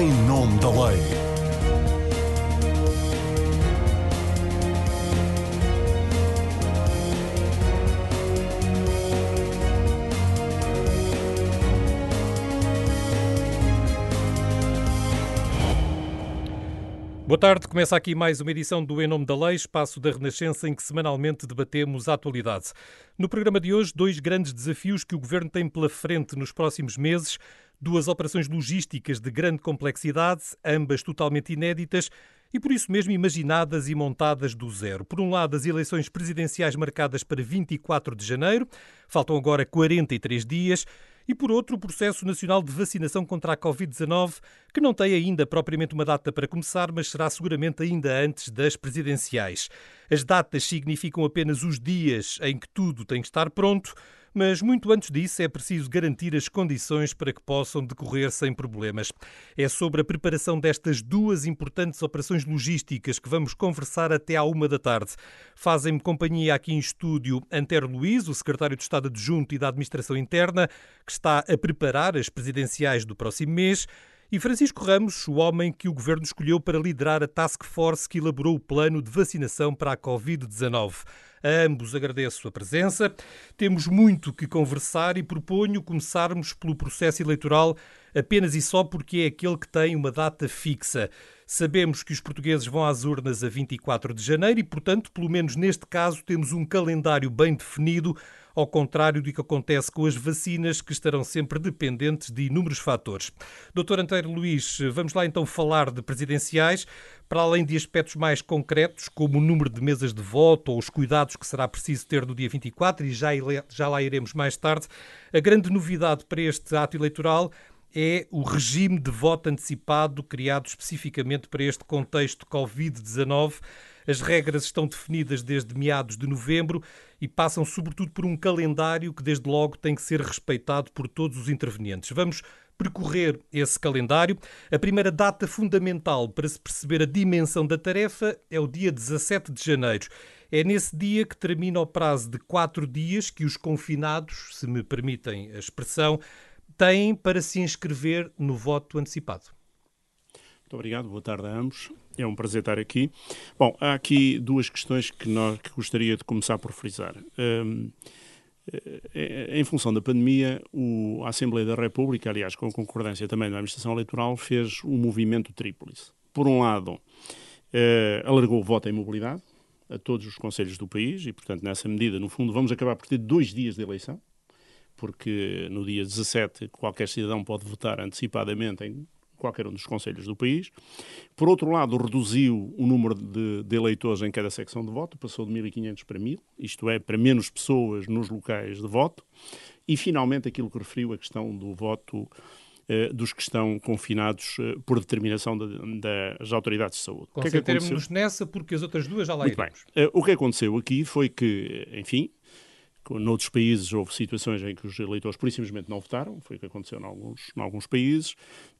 em nome da lei. Boa tarde, começa aqui mais uma edição do Em Nome da Lei, espaço da Renascença em que semanalmente debatemos a atualidade. No programa de hoje, dois grandes desafios que o Governo tem pela frente nos próximos meses, duas operações logísticas de grande complexidade, ambas totalmente inéditas e por isso mesmo imaginadas e montadas do zero. Por um lado, as eleições presidenciais marcadas para 24 de janeiro, faltam agora 43 dias, e por outro, o processo nacional de vacinação contra a Covid-19, que não tem ainda propriamente uma data para começar, mas será seguramente ainda antes das presidenciais. As datas significam apenas os dias em que tudo tem que estar pronto. Mas muito antes disso é preciso garantir as condições para que possam decorrer sem problemas. É sobre a preparação destas duas importantes operações logísticas que vamos conversar até à uma da tarde. Fazem-me companhia aqui em estúdio Antero Luiz, o secretário de Estado adjunto e da Administração Interna, que está a preparar as presidenciais do próximo mês e Francisco Ramos, o homem que o governo escolheu para liderar a task force que elaborou o plano de vacinação para a Covid-19. A ambos agradeço a presença. Temos muito que conversar e proponho começarmos pelo processo eleitoral apenas e só porque é aquele que tem uma data fixa. Sabemos que os portugueses vão às urnas a 24 de janeiro e, portanto, pelo menos neste caso, temos um calendário bem definido ao contrário do que acontece com as vacinas, que estarão sempre dependentes de inúmeros fatores. Doutor Anteiro Luís, vamos lá então falar de presidenciais, para além de aspectos mais concretos, como o número de mesas de voto ou os cuidados que será preciso ter no dia 24, e já, já lá iremos mais tarde, a grande novidade para este ato eleitoral é o regime de voto antecipado criado especificamente para este contexto Covid-19 as regras estão definidas desde meados de novembro e passam sobretudo por um calendário que desde logo tem que ser respeitado por todos os intervenientes. Vamos percorrer esse calendário. A primeira data fundamental para se perceber a dimensão da tarefa é o dia 17 de janeiro. É nesse dia que termina o prazo de quatro dias que os confinados, se me permitem a expressão, têm para se inscrever no voto antecipado. Muito obrigado, boa tarde a ambos. É um prazer estar aqui. Bom, há aqui duas questões que, nós, que gostaria de começar por frisar. Um, em função da pandemia, o, a Assembleia da República, aliás, com concordância também da Administração Eleitoral, fez o um movimento tríplice. Por um lado, eh, alargou o voto em mobilidade a todos os conselhos do país e, portanto, nessa medida, no fundo, vamos acabar por ter dois dias de eleição, porque no dia 17 qualquer cidadão pode votar antecipadamente em qualquer um dos conselhos do país. Por outro lado, reduziu o número de, de eleitores em cada secção de voto, passou de 1.500 para 1.000, isto é, para menos pessoas nos locais de voto. E, finalmente, aquilo que referiu, a questão do voto eh, dos que estão confinados eh, por determinação de, das autoridades de saúde. Concentremos-nos nessa, porque as outras duas já lá Muito iremos. Bem. Eh, o que aconteceu aqui foi que, enfim, Noutros países houve situações em que os eleitores, por simplesmente, não votaram, foi o que aconteceu em alguns, em alguns países.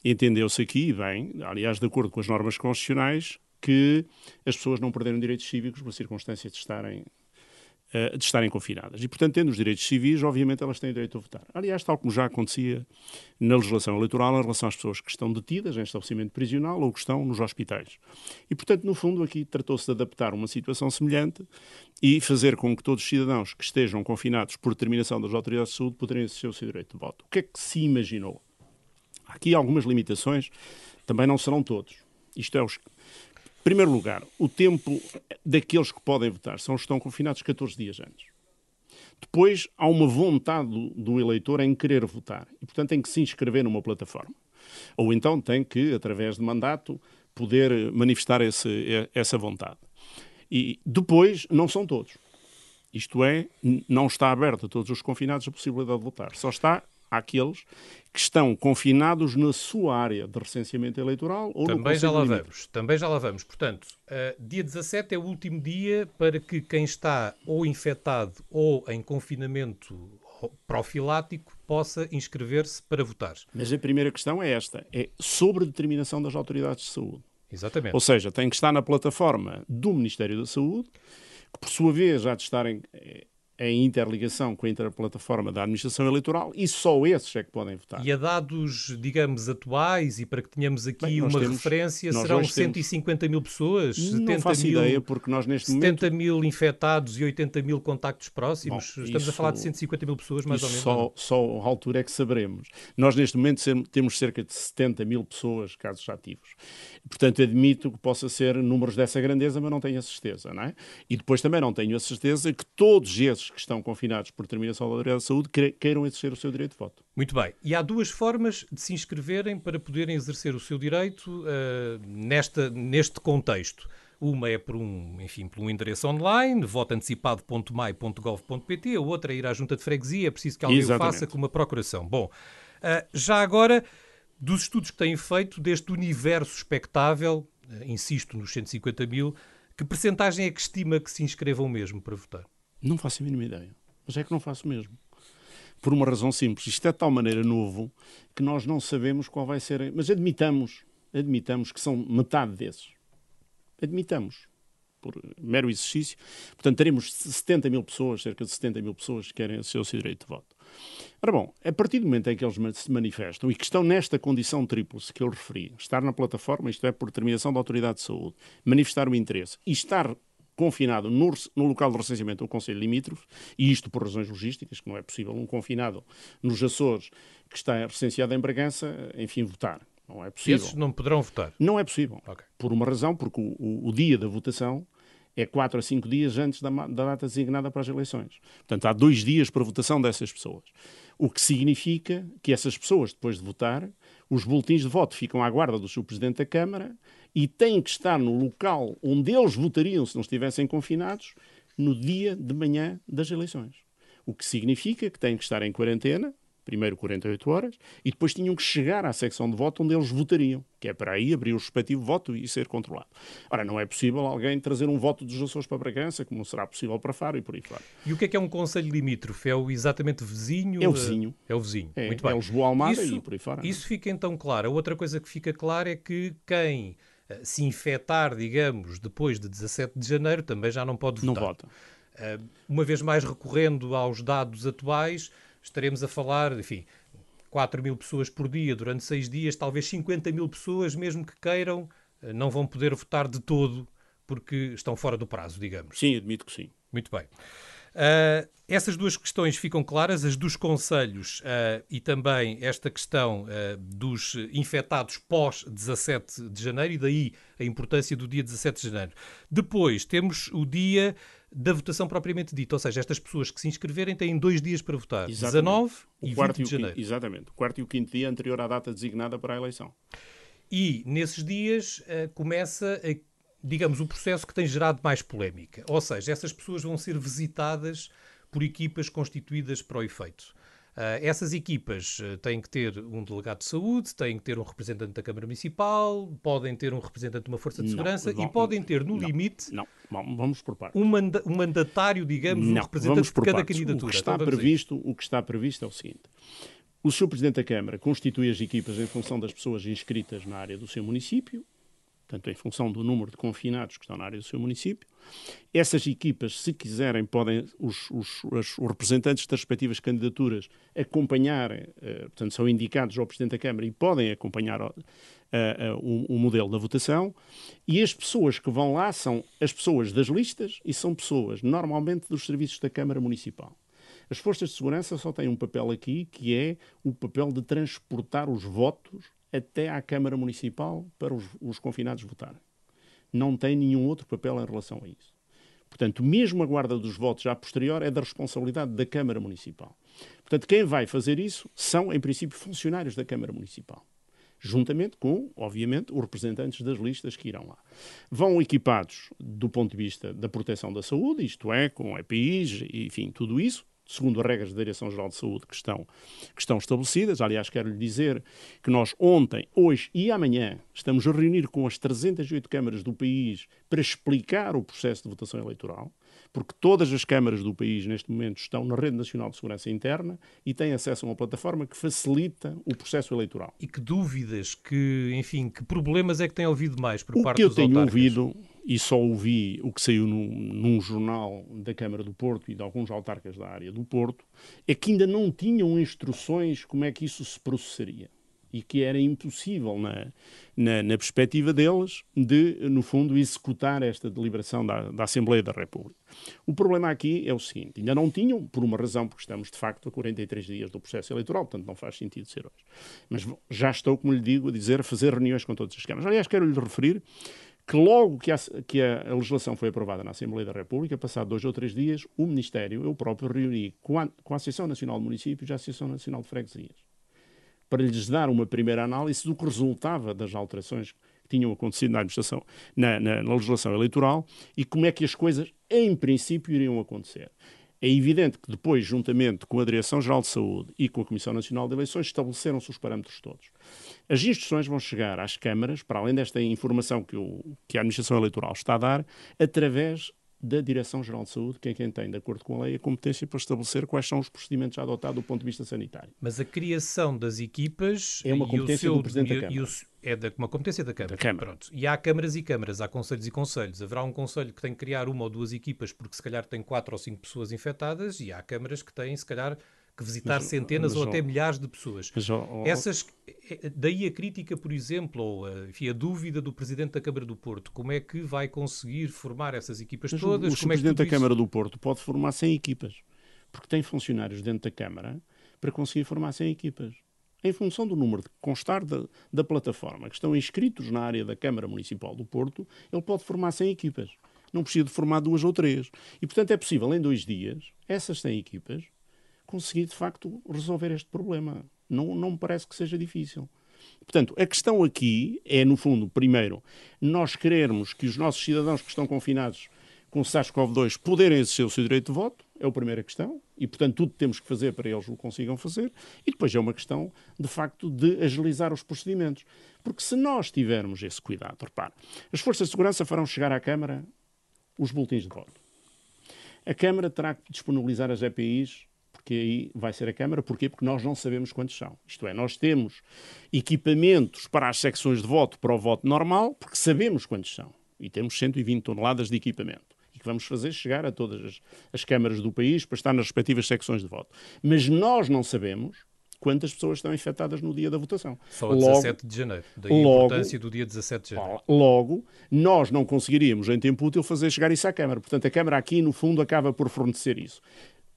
Entendeu-se aqui, bem, aliás, de acordo com as normas constitucionais, que as pessoas não perderam direitos cívicos por circunstância de estarem de estarem confinadas. E, portanto, tendo os direitos civis, obviamente elas têm direito a votar. Aliás, tal como já acontecia na legislação eleitoral em relação às pessoas que estão detidas em estabelecimento prisional ou que estão nos hospitais. E, portanto, no fundo, aqui tratou-se de adaptar uma situação semelhante e fazer com que todos os cidadãos que estejam confinados por determinação das autoridades de saúde poderem exercer o seu direito de voto. O que é que se imaginou? Aqui algumas limitações, também não serão todos. Isto é, os, primeiro lugar, o tempo daqueles que podem votar são os que estão confinados 14 dias antes. Depois, há uma vontade do, eleitor em querer votar e, portanto, tem que se inscrever numa plataforma. Ou então tem que, através de mandato, poder manifestar esse, essa vontade. E depois, não são todos. Isto é, não está aberto a todos os confinados a possibilidade de votar. Só está àqueles que estão confinados na sua área de recenseamento eleitoral ou também no já lá vamos Também já lá vamos. Portanto, uh, dia 17 é o último dia para que quem está ou infectado ou em confinamento profilático possa inscrever-se para votar. Mas a primeira questão é esta, é sobre determinação das autoridades de saúde. Exatamente. Ou seja, tem que estar na plataforma do Ministério da Saúde, que por sua vez já de estarem eh, em interligação com a interplataforma da administração eleitoral e só esses é que podem votar. E a dados, digamos, atuais e para que tenhamos aqui Bem, uma temos, referência, serão 150 temos... mil pessoas? Não 70 faço mil, ideia, porque nós neste 70 momento... mil infectados e 80 mil contactos próximos? Bom, Estamos isso, a falar de 150 mil pessoas, mais ou menos? Só, só a altura é que saberemos. Nós neste momento temos cerca de 70 mil pessoas, casos ativos. Portanto, admito que possa ser números dessa grandeza, mas não tenho a certeza, não é? E depois também não tenho a certeza que todos esses que estão confinados por determinação da Autoridade de Saúde queiram exercer o seu direito de voto. Muito bem. E há duas formas de se inscreverem para poderem exercer o seu direito uh, nesta, neste contexto. Uma é por um, enfim, por um endereço online, votoantecipado.mai.gov.pt, a outra é ir à junta de freguesia, é preciso que alguém Exatamente. o faça com uma procuração. Bom, uh, já agora, dos estudos que têm feito deste universo expectável, uh, insisto nos 150 mil, que percentagem é que estima que se inscrevam mesmo para votar? Não faço a mínima ideia. Mas é que não faço mesmo. Por uma razão simples. Isto é de tal maneira novo que nós não sabemos qual vai ser. Mas admitamos, admitamos que são metade desses. Admitamos. Por mero exercício. Portanto, teremos 70 mil pessoas, cerca de 70 mil pessoas que querem o seu direito de voto. Ora bom, a partir do momento em que eles se manifestam e que estão nesta condição tríplice que eu referi, estar na plataforma, isto é, por determinação da Autoridade de Saúde, manifestar o interesse e estar confinado no, no, local de recenseamento do Conselho Limítrofe, e isto por razões logísticas, que não é possível um confinado nos Açores que está recenseado em Bragança, enfim, votar. Não é possível. Esses não poderão votar? Não é possível. Okay. Por uma razão, porque o, o, o, dia da votação é 4 a 5 dias antes da, da data designada para as eleições. Portanto, há dois dias para a votação dessas pessoas. O que significa que essas pessoas, depois de votar, os boletins de voto ficam à guarda do seu Presidente da Câmara e têm que estar no local onde eles votariam se não estivessem confinados no dia de manhã das eleições. O que significa que têm que estar em quarentena, primeiro 48 horas, e depois tinham que chegar à secção de voto onde eles votariam, que é para aí abrir o respectivo voto e ser controlado. Ora, não é possível alguém trazer um voto dos Açores para Bragança, como será possível para Faro e por aí fora. E o que é que é um conselho limítrofe? É o exatamente vizinho? É o vizinho. É o vizinho. É, Muito bem. É Lisboa Almada isso, e por aí fora. Isso fica então claro. A outra coisa que fica clara é que quem se infectar, digamos, depois de 17 de janeiro, também já não pode votar. Não vota. Eh, uma vez mais recorrendo aos dados atuais, estaremos a falar, enfim, 4 mil pessoas por dia durante seis dias, talvez 50 mil pessoas, mesmo que queiram, eh, não vão poder votar de todo porque estão fora do prazo, digamos. Sim, admito que sim. Muito bem. Uh, essas duas questões ficam claras, as dos conselhos uh, e também esta questão uh, dos infectados pós 17 de janeiro, e daí a importância do dia 17 de janeiro. Depois temos o dia da votação propriamente dita, ou seja, estas pessoas que se inscreverem têm dois dias para votar, exatamente. 19 e 20 de janeiro. Quinto, exatamente, o quarto e o quinto dia anterior à data designada para a eleição. E nesses dias começa a digamos, o processo que tem gerado mais polémica. Ou seja, essas pessoas vão ser visitadas por equipas constituídas para o efeito. Uh, essas equipas uh, têm que ter um delegado de saúde, têm que ter um representante da Câmara Municipal, podem ter um representante de uma força de segurança não, e podem ter, no não, limite, não, vamos por partes. Um, manda um mandatário, digamos, um representante de cada partes. candidatura. O que, está então, previsto, o que está previsto é o seguinte. O Sr. Presidente da Câmara constitui as equipas em função das pessoas inscritas na área do seu município, portanto, em função do número de confinados que estão na área do seu município. Essas equipas, se quiserem, podem, os, os, os representantes das respectivas candidaturas acompanhar, uh, portanto, são indicados ao Presidente da Câmara e podem acompanhar uh, uh, o, o, modelo da votação. E as pessoas que vão lá são as pessoas das listas e são pessoas, normalmente, dos serviços da Câmara Municipal. As forças de segurança só têm um papel aqui, que é o papel de transportar os votos até à Câmara Municipal para os, os confinados votarem. Não tem nenhum outro papel em relação a isso. Portanto, mesmo a guarda dos votos já posterior é da responsabilidade da Câmara Municipal. Portanto, quem vai fazer isso são, em princípio, funcionários da Câmara Municipal. Juntamente com, obviamente, os representantes das listas que irão lá. Vão equipados do ponto de vista da proteção da saúde, isto é, com EPIs, enfim, tudo isso, segundo as regras da Direção-Geral de Saúde que estão, que estão estabelecidas. Aliás, quero lhe dizer que nós ontem, hoje e amanhã estamos a reunir com as 308 câmaras do país para explicar o processo de votação eleitoral, porque todas as câmaras do país neste momento estão na Rede Nacional de Segurança Interna e têm acesso a uma plataforma que facilita o processo eleitoral. E que dúvidas, que, enfim, que problemas é que têm ouvido mais por o parte dos que eu tenho ouvido e só ouvi o que saiu num, num, jornal da Câmara do Porto e de alguns autarcas da área do Porto, é que ainda não tinham instruções como é que isso se processaria e que era impossível, na, na, na, perspectiva deles, de, no fundo, executar esta deliberação da, da, Assembleia da República. O problema aqui é o seguinte: ainda não tinham, por uma razão, porque estamos de facto a 43 dias do processo eleitoral, portanto não faz sentido ser hoje. Mas já estou, como lhe digo, a dizer, a fazer reuniões com todas as câmaras. Aliás, quero lhe referir que logo que a, que a, legislação foi aprovada na Assembleia da República, passado dois ou três dias, o Ministério, eu próprio, reuni com a, com a Associação Nacional de Municípios e a Associação Nacional de Freguesias para lhes dar uma primeira análise do que resultava das alterações que tinham acontecido na administração, na, na, na legislação eleitoral e como é que as coisas, em princípio, iriam acontecer. É evidente que depois, juntamente com a Direção-Geral de Saúde e com a Comissão Nacional de Eleições, estabeleceram-se os parâmetros todos. As instruções vão chegar às câmaras, para além desta informação que, o, que a Administração Eleitoral está a dar, através da Direção-Geral de Saúde, que é quem tem, de acordo com a lei, a competência para estabelecer quais são os procedimentos a adotar do ponto de vista sanitário. Mas a criação das equipas é uma competência seu, do Presidente da Câmara. O, é da, uma competência da Câmara. Da Câmara. Pronto. E há câmaras e câmaras, há conselhos e conselhos. Haverá um conselho que tem que criar uma ou duas equipas porque se calhar tem quatro ou cinco pessoas infectadas e há câmaras que têm, se calhar, que visitar mas, centenas mas, ou até milhares de pessoas. Mas, Essas, é, daí a crítica, por exemplo, ou enfim, a dúvida do Presidente da Câmara do Porto, como é que vai conseguir formar essas equipas todas? O, o como Presidente é da Câmara do Porto pode formar 100 equipas, porque tem funcionários dentro da Câmara para conseguir formar 100 equipas. Em função do número de constar da, da plataforma que estão inscritos na área da Câmara Municipal do Porto, ele pode formar 100 equipas. Não precisa de formar duas ou três. E, portanto, é possível, em dois dias, essas 100 equipas conseguir, de facto, resolver este problema. Não, não me parece que seja difícil. Portanto, a questão aqui é, no fundo, primeiro, nós querermos que os nossos cidadãos que estão confinados com SARS-CoV-2 poderem exercer o seu direito de voto, é a primeira questão, e, portanto, tudo temos que fazer para eles o consigam fazer, e depois é uma questão, de facto, de agilizar os procedimentos. Porque se nós tivermos esse cuidado, repare, as forças de segurança farão chegar à Câmara os boletins de voto. A Câmara terá que disponibilizar as EPIs porque aí vai ser a Câmara. Porquê? Porque nós não sabemos quantos são. Isto é, nós temos equipamentos para as secções de voto para o voto normal, porque sabemos quantos são. E temos 120 toneladas de equipamento. E que vamos fazer chegar a todas as, as câmaras do país para estar nas respectivas secções de voto. Mas nós não sabemos quantas pessoas estão infectadas no dia da votação. Só a logo, 17 de janeiro. Daí logo, a importância do dia 17 de janeiro. Logo, nós não conseguiríamos, em tempo útil, fazer chegar isso à Câmara. Portanto, a Câmara aqui, no fundo, acaba por fornecer isso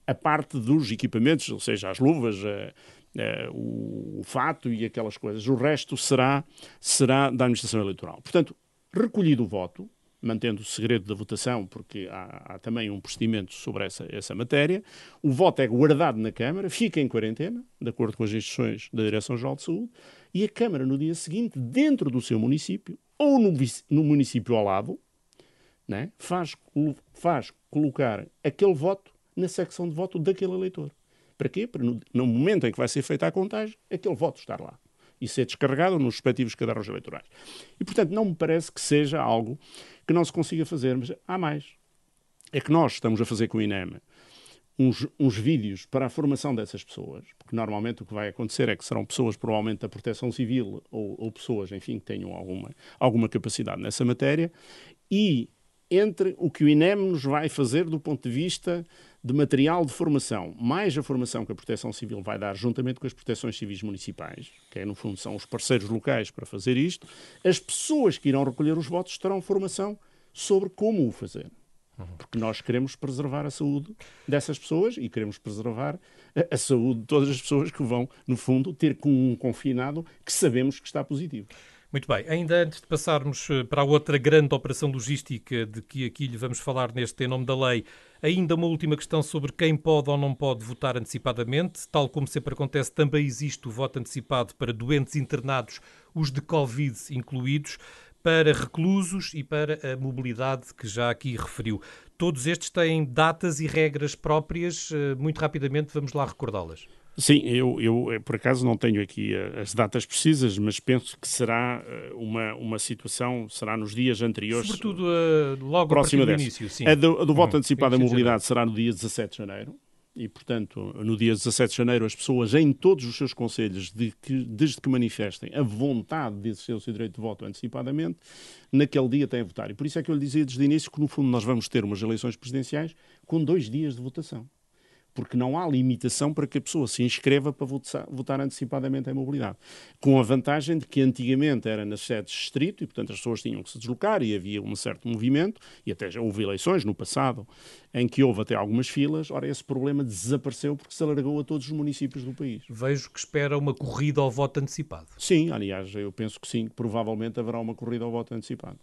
a parte dos equipamentos, ou seja, as luvas, a, a, o, o, fato e aquelas coisas. O resto será, será da administração eleitoral. Portanto, recolhido o voto, mantendo o segredo da votação, porque há, há, também um procedimento sobre essa, essa matéria. O voto é guardado na Câmara, fica em quarentena, de acordo com as instruções da Direção-Geral de Saúde, e a Câmara, no dia seguinte, dentro do seu município, ou no, no município ao lado, né, faz, faz colocar aquele voto na secção de voto daquele eleitor. Para quê? Para no, no momento em que vai ser feita a contagem, aquele voto estar lá e ser descarregado nos respectivos cadernos eleitorais. E, portanto, não me parece que seja algo que não se consiga fazer, mas há mais. É que nós estamos a fazer com o INEM uns, uns vídeos para a formação dessas pessoas, porque normalmente o que vai acontecer é que serão pessoas provavelmente da proteção civil ou, ou pessoas, enfim, que tenham alguma, alguma capacidade nessa matéria, e entre o que o INEM nos vai fazer do ponto de vista de material de formação, mais a formação que a Proteção Civil vai dar juntamente com as proteções civis municipais, que é, no fundo são os parceiros locais para fazer isto, as pessoas que irão recolher os votos terão formação sobre como o fazer. Porque nós queremos preservar a saúde dessas pessoas e queremos preservar a, a saúde de todas as pessoas que vão, no fundo, ter com um confinado que sabemos que está positivo. Muito bem, ainda antes de passarmos eh, para a outra grande operação logística de que aqui lhe vamos falar neste Em Nome da Lei, ainda uma última questão sobre quem pode ou não pode votar antecipadamente. Tal como sempre acontece, também existe o voto antecipado para doentes internados, os de Covid incluídos, para reclusos e para a mobilidade que já aqui referiu. Todos estes têm datas e regras próprias. Eh, muito rapidamente, vamos lá recordá-las. Sim, eu, eu eh, por acaso não tenho aqui eh, as datas precisas, mas penso que será eh, uma, uma situação, será nos dias anteriores. Sobretudo uh, logo próximo do início, sim. A do, a do voto uhum. antecipado da mobilidade será no dia 17 de janeiro. e, portanto, no dia 17 de janeiro, as pessoas em todos os seus conselhos, de que, desde que manifestem a vontade de exercer o seu direito de voto antecipadamente, naquele dia têm a votar. E por isso é que eu lhe dizia desde o início que, no fundo, nós vamos ter umas eleições presidenciais com dois dias de votação porque não há limitação para que a pessoa se inscreva para votar, votar antecipadamente em mobilidade. Com a vantagem de que antigamente era nas sedes distrito e, portanto, as pessoas tinham que se deslocar e havia um certo movimento, e até já houve eleições no passado em que houve até algumas filas. Ora, esse problema desapareceu porque se alargou a todos os municípios do país. Vejo que espera uma corrida ao voto antecipado. Sim, aliás, eu penso que sim, que provavelmente haverá uma corrida ao voto antecipado.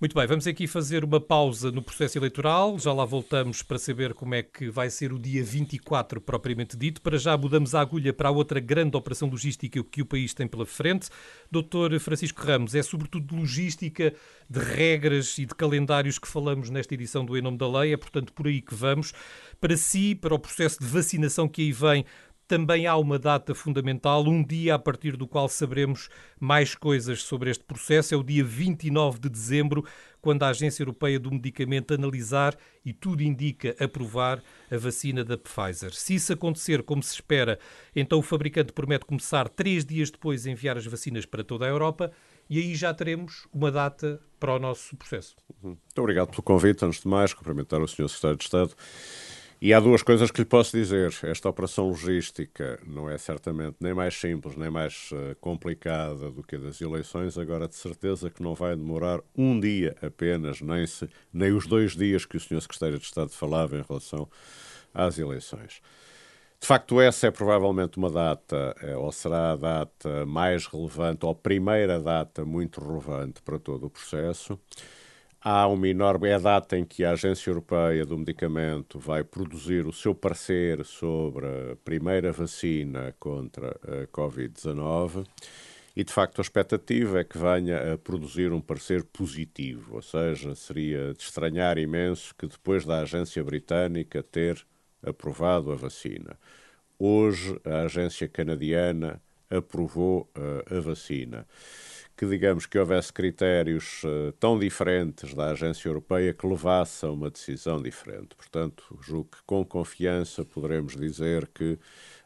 Muito bem, vamos aqui fazer uma pausa no processo eleitoral. Já lá voltamos para saber como é que vai ser o dia 24 propriamente dito. Para já mudamos a agulha para a outra grande operação logística que o país tem pela frente. Doutor Francisco Ramos, é sobretudo de logística, de regras e de calendários que falamos nesta edição do Em Nome da Lei. É, portanto, por aí que vamos. Para si, para o processo de vacinação que aí vem, também há uma data fundamental, um dia a partir do qual saberemos mais coisas sobre este processo. É o dia 29 de dezembro, quando a Agência Europeia do Medicamento analisar e tudo indica aprovar a vacina da Pfizer. Se isso acontecer como se espera, então o fabricante promete começar três dias depois a enviar as vacinas para toda a Europa e aí já teremos uma data para o nosso processo. Muito obrigado pelo convite. Antes de mais, cumprimentar o Sr. Secretário de Estado e há duas coisas que lhe posso dizer. Esta operação logística não é certamente nem mais simples, nem mais uh, complicada do que a das eleições. Agora, de certeza que não vai demorar um dia apenas, nem, se, nem os dois dias que o Sr. Secretário de Estado falava em relação às eleições. De facto, essa é provavelmente uma data, é, ou será a data mais relevante, ou a primeira data muito relevante para todo o processo há uma enorme. É a data em que a Agência Europeia do Medicamento vai produzir o seu parecer sobre a primeira vacina contra a Covid-19. E de facto a expectativa é que venha a produzir um parecer positivo, ou seja, seria de estranhar imenso que depois da agência britânica ter aprovado a vacina. Hoje a agência canadiana aprovou uh, a vacina que, digamos, que houvesse critérios uh, tão diferentes da agência europeia que levasse a uma decisão diferente. Portanto, julgo que com confiança poderemos dizer que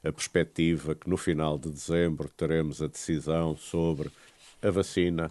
a perspectiva que no final de dezembro teremos a decisão sobre a vacina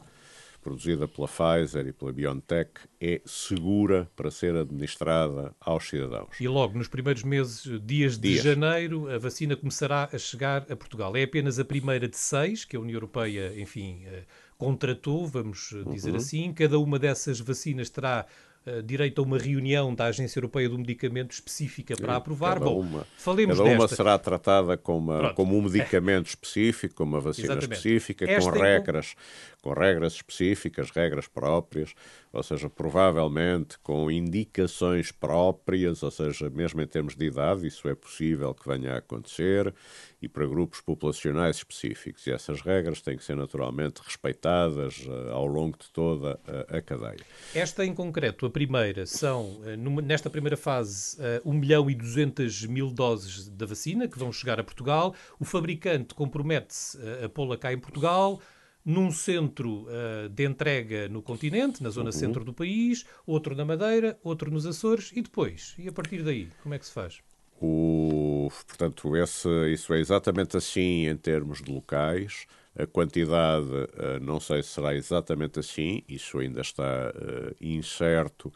produzida pela Pfizer e pela BioNTech é segura para ser administrada aos cidadãos. E logo nos primeiros meses, dias de dias. janeiro, a vacina começará a chegar a Portugal. É apenas a primeira de seis que a União Europeia, enfim, eh, contratou, vamos dizer uhum. assim. Cada uma dessas vacinas terá uh, direito a uma reunião da Agência Europeia do Medicamento específica Sim, para aprovar. Cada Bom, uma, falemos cada desta. uma será tratada como, uma, como um medicamento específico, como uma vacina Exatamente. específica, Esta com é regras, com regras específicas, regras próprias, ou seja, provavelmente com indicações próprias, ou seja, mesmo em termos de idade, isso é possível que venha a acontecer, e para grupos populacionais específicos. E essas regras têm que ser naturalmente respeitadas uh, ao longo de toda a, a, cadeia. Esta em concreto, a primeira, são, uh, numa, nesta primeira fase, uh, 1 milhão e 200 mil doses da vacina que vão chegar a Portugal. O fabricante compromete-se uh, a pô-la cá em Portugal num centro uh, de entrega no continente, na zona uhum. centro do país, outro na Madeira, outro nos Açores e depois? E a partir daí, como é que se faz? O, portanto, esse, isso é exatamente assim em termos de locais. A quantidade, uh, não sei se será exatamente assim, isso ainda está uh, incerto.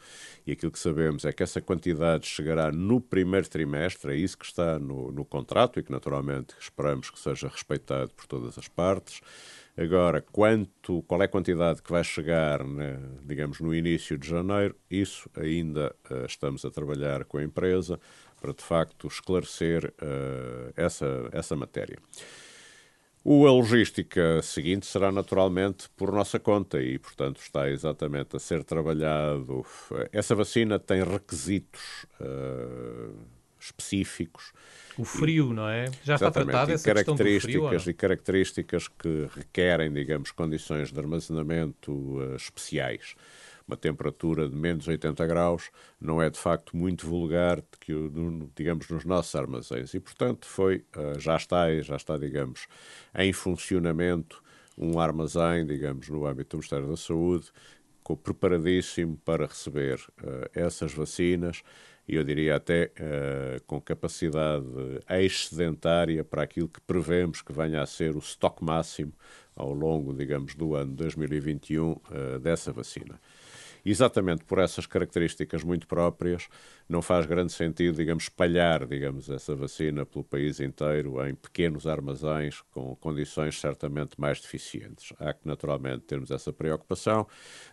E aquilo que sabemos é que essa quantidade chegará no primeiro trimestre, é isso que está no, no contrato e que, naturalmente, esperamos que seja respeitado por todas as partes. Agora, quanto, qual é a quantidade que vai chegar, né, digamos, no início de janeiro, isso ainda uh, estamos a trabalhar com a empresa para, de facto, esclarecer uh, essa, essa matéria. O, a logística seguinte será naturalmente por nossa conta e, portanto, está exatamente a ser trabalhado. Essa vacina tem requisitos uh, específicos o frio, e, não é? Já está tratado essa características frio, E características que requerem, digamos, condições de armazenamento uh, especiais. Uma temperatura de menos 80 graus não é de facto muito vulgar, que, digamos, nos nossos armazéns. E, portanto, foi, uh, já está, já está, digamos, em funcionamento um armazém, digamos, no âmbito do Ministério da Saúde, preparadíssimo para receber uh, essas vacinas e eu diria até uh, com capacidade excedentária para aquilo que prevemos que venha a ser o estoque máximo ao longo, digamos, do ano 2021 uh, dessa vacina exatamente por essas características muito próprias, não faz grande sentido, digamos, espalhar, digamos, essa vacina pelo país inteiro em pequenos armazéns com condições certamente mais deficientes. Há que, naturalmente, termos essa preocupação,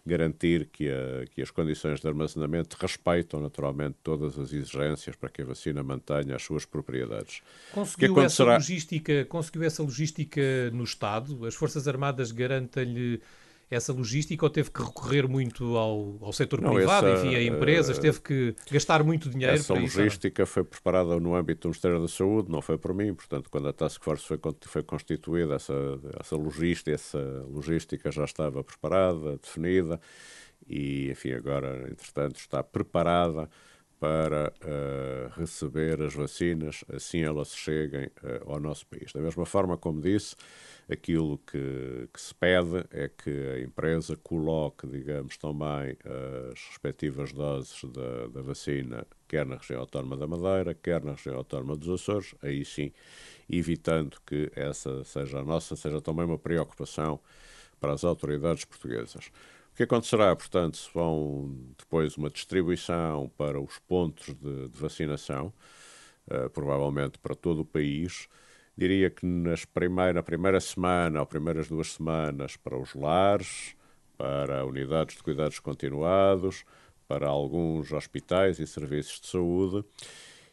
garantir que, a, que as condições de armazenamento respeitam, naturalmente, todas as exigências para que a vacina mantenha as suas propriedades. Conseguiu, essa, logística, conseguiu essa logística no Estado? As Forças Armadas garantem-lhe essa logística ou teve que recorrer muito ao, ao setor não, privado, essa, enfim, a empresas, uh, teve que gastar muito dinheiro essa para logística foi preparada no âmbito do Ministério da Saúde, não foi por mim, portanto, quando a Task Force foi, foi constituída, essa, essa logística, essa logística já estava preparada, definida e, enfim, agora, entretanto, está preparada para uh, receber as vacinas, assim elas cheguem uh, ao nosso país. Da mesma forma, como disse, aquilo que, que, se pede é que a empresa coloque, digamos, também as respectivas doses da, da, vacina, quer na região autónoma da Madeira, quer na região autónoma dos Açores, aí sim, evitando que essa seja a nossa, seja também uma preocupação para as autoridades portuguesas. O que acontecerá, portanto, se vão depois uma distribuição para os pontos de, de vacinação, uh, provavelmente para todo o país, diria que nas primeira, na primeira semana ou primeiras duas semanas para os lares, para unidades de cuidados continuados, para alguns hospitais e serviços de saúde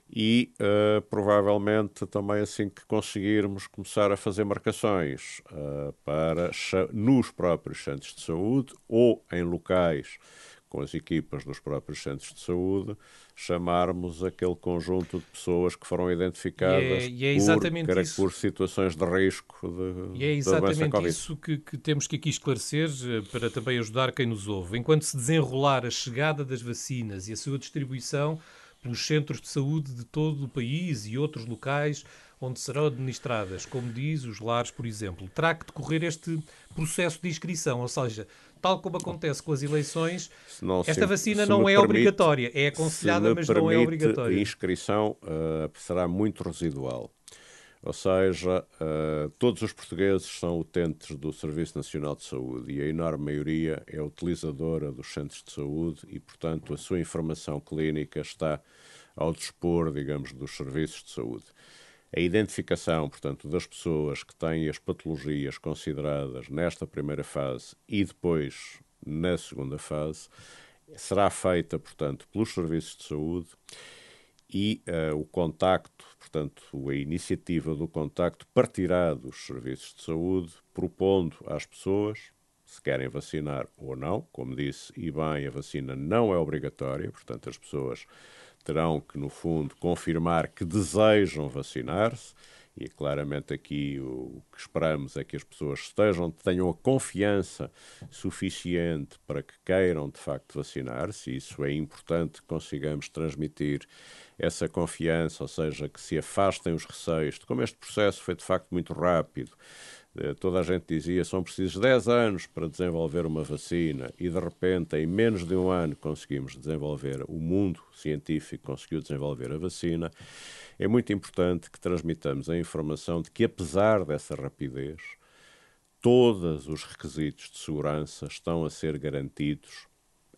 e uh, provavelmente também assim que conseguirmos começar a fazer marcações uh, para nos próprios centros de saúde ou em locais com as equipas dos próprios centros de saúde, chamarmos aquele conjunto de pessoas que foram identificadas e é, e é por, isso, por, situações de risco de, E é exatamente isso que, que, temos que aqui esclarecer eh, para também ajudar quem nos ouve. Enquanto se desenrolar a chegada das vacinas e a sua distribuição pelos centros de saúde de todo o país e outros locais onde serão administradas, como diz, os lares, por exemplo, terá que decorrer este processo de inscrição, ou seja, tal como acontece com as eleições, não, esta vacina não é permite, obrigatória. É aconselhada, mas não é obrigatória. A inscrição uh, será muito residual. Ou seja, uh, todos os portugueses são utentes do Serviço Nacional de Saúde e a enorme maioria é utilizadora dos centros de saúde e, portanto, a sua informação clínica está ao dispor, digamos, dos serviços de saúde a identificação, portanto, das pessoas que têm as patologias consideradas nesta primeira fase e depois na segunda fase será feita, portanto, pelos serviços de saúde e uh, o contacto, portanto, a iniciativa do contacto partirá dos serviços de saúde, propondo às pessoas se querem vacinar ou não. Como disse, e bem, a vacina não é obrigatória, portanto, as pessoas terão que, no fundo, confirmar que desejam vacinar-se. E claramente aqui o que esperamos é que as pessoas estejam, tenham a confiança suficiente para que queiram de facto vacinar-se. Isso é importante que consigamos transmitir essa confiança, ou seja, que se afastem os receios. Como este processo foi de facto muito rápido, toda a gente dizia são precisos 10 anos para desenvolver uma vacina e de repente em menos de um ano conseguimos desenvolver, o mundo científico conseguiu desenvolver a vacina, é muito importante que transmitamos a informação de que apesar dessa rapidez, todos os requisitos de segurança estão a ser garantidos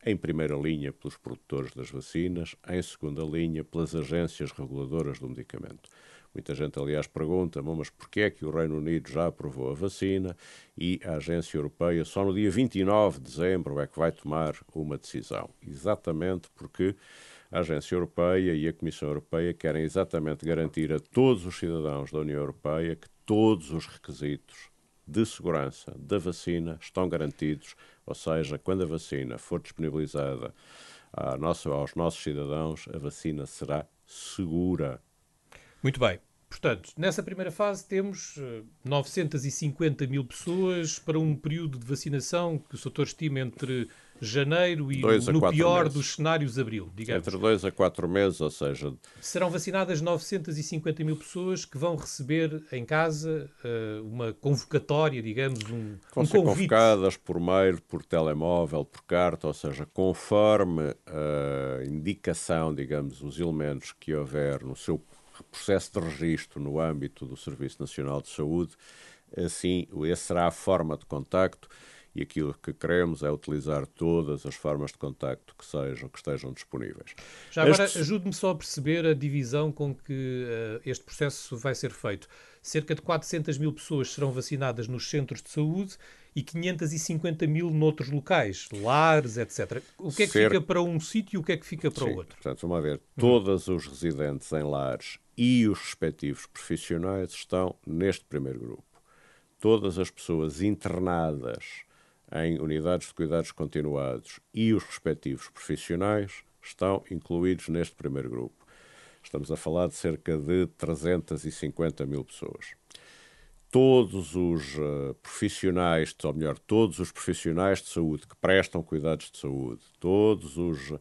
em primeira linha pelos produtores das vacinas, em segunda linha pelas agências reguladoras do medicamento. Muita gente, aliás, pergunta, mas porquê é que o Reino Unido já aprovou a vacina e a Agência Europeia só no dia 29 de dezembro é que vai tomar uma decisão? Exatamente porque a Agência Europeia e a Comissão Europeia querem exatamente garantir a todos os cidadãos da União Europeia que todos os requisitos de segurança da vacina estão garantidos, ou seja, quando a vacina for disponibilizada nossa, aos nossos cidadãos, a vacina será segura. Muito bem. Portanto, nessa primeira fase temos 950 eh, mil pessoas para um período de vacinação que o setor estima entre janeiro e no pior meses. dos cenários abril, digamos. Entre dois a quatro meses, ou seja... Serão vacinadas 950 mil pessoas que vão receber em casa uh, uma convocatória, digamos, um, vão um ser convite. convocadas por mail, por telemóvel, por carta, ou seja, conforme a indicação, digamos, os elementos que houver no seu processo de registro no âmbito do Serviço Nacional de Saúde, assim, essa será a forma de contacto e aquilo que queremos é utilizar todas as formas de contacto que sejam que estejam disponíveis. Já agora este... ajude-me só a perceber a divisão com que uh, este processo vai ser feito. Cerca de 400 mil pessoas serão vacinadas nos centros de saúde e 550 mil noutros locais, lares, etc. O que é que Ser... fica para um sítio e o que é que fica para o outro? Portanto, vamos ver, todos os residentes em lares e os respectivos profissionais estão neste primeiro grupo. Todas as pessoas internadas em unidades de cuidados continuados e os respectivos profissionais estão incluídos neste primeiro grupo. Estamos a falar de cerca de 350 mil pessoas. Todos os uh, profissionais, ou melhor, todos os profissionais de saúde que prestam cuidados de saúde, todos os.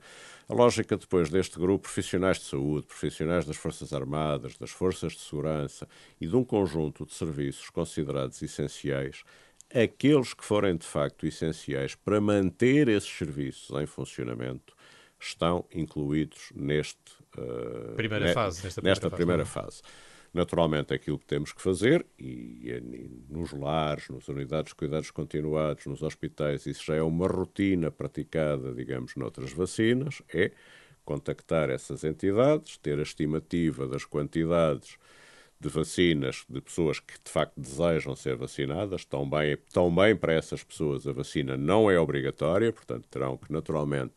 A lógica depois deste grupo, profissionais de saúde, profissionais das Forças Armadas, das Forças de Segurança e de um conjunto de serviços considerados essenciais, aqueles que forem de facto essenciais para manter esses serviços em funcionamento estão incluídos neste, uh, primeira ne fase, nesta primeira, nesta primeira é? fase. Naturalmente, aquilo que temos que fazer, e, e, nos lares, nas unidades de cuidados continuados, nos hospitais, isso já é uma rotina praticada, digamos, noutras vacinas, é contactar essas entidades, ter a estimativa das quantidades de vacinas de pessoas que de facto desejam ser vacinadas. Tão bem, tão bem para essas pessoas a vacina não é obrigatória, portanto terão que naturalmente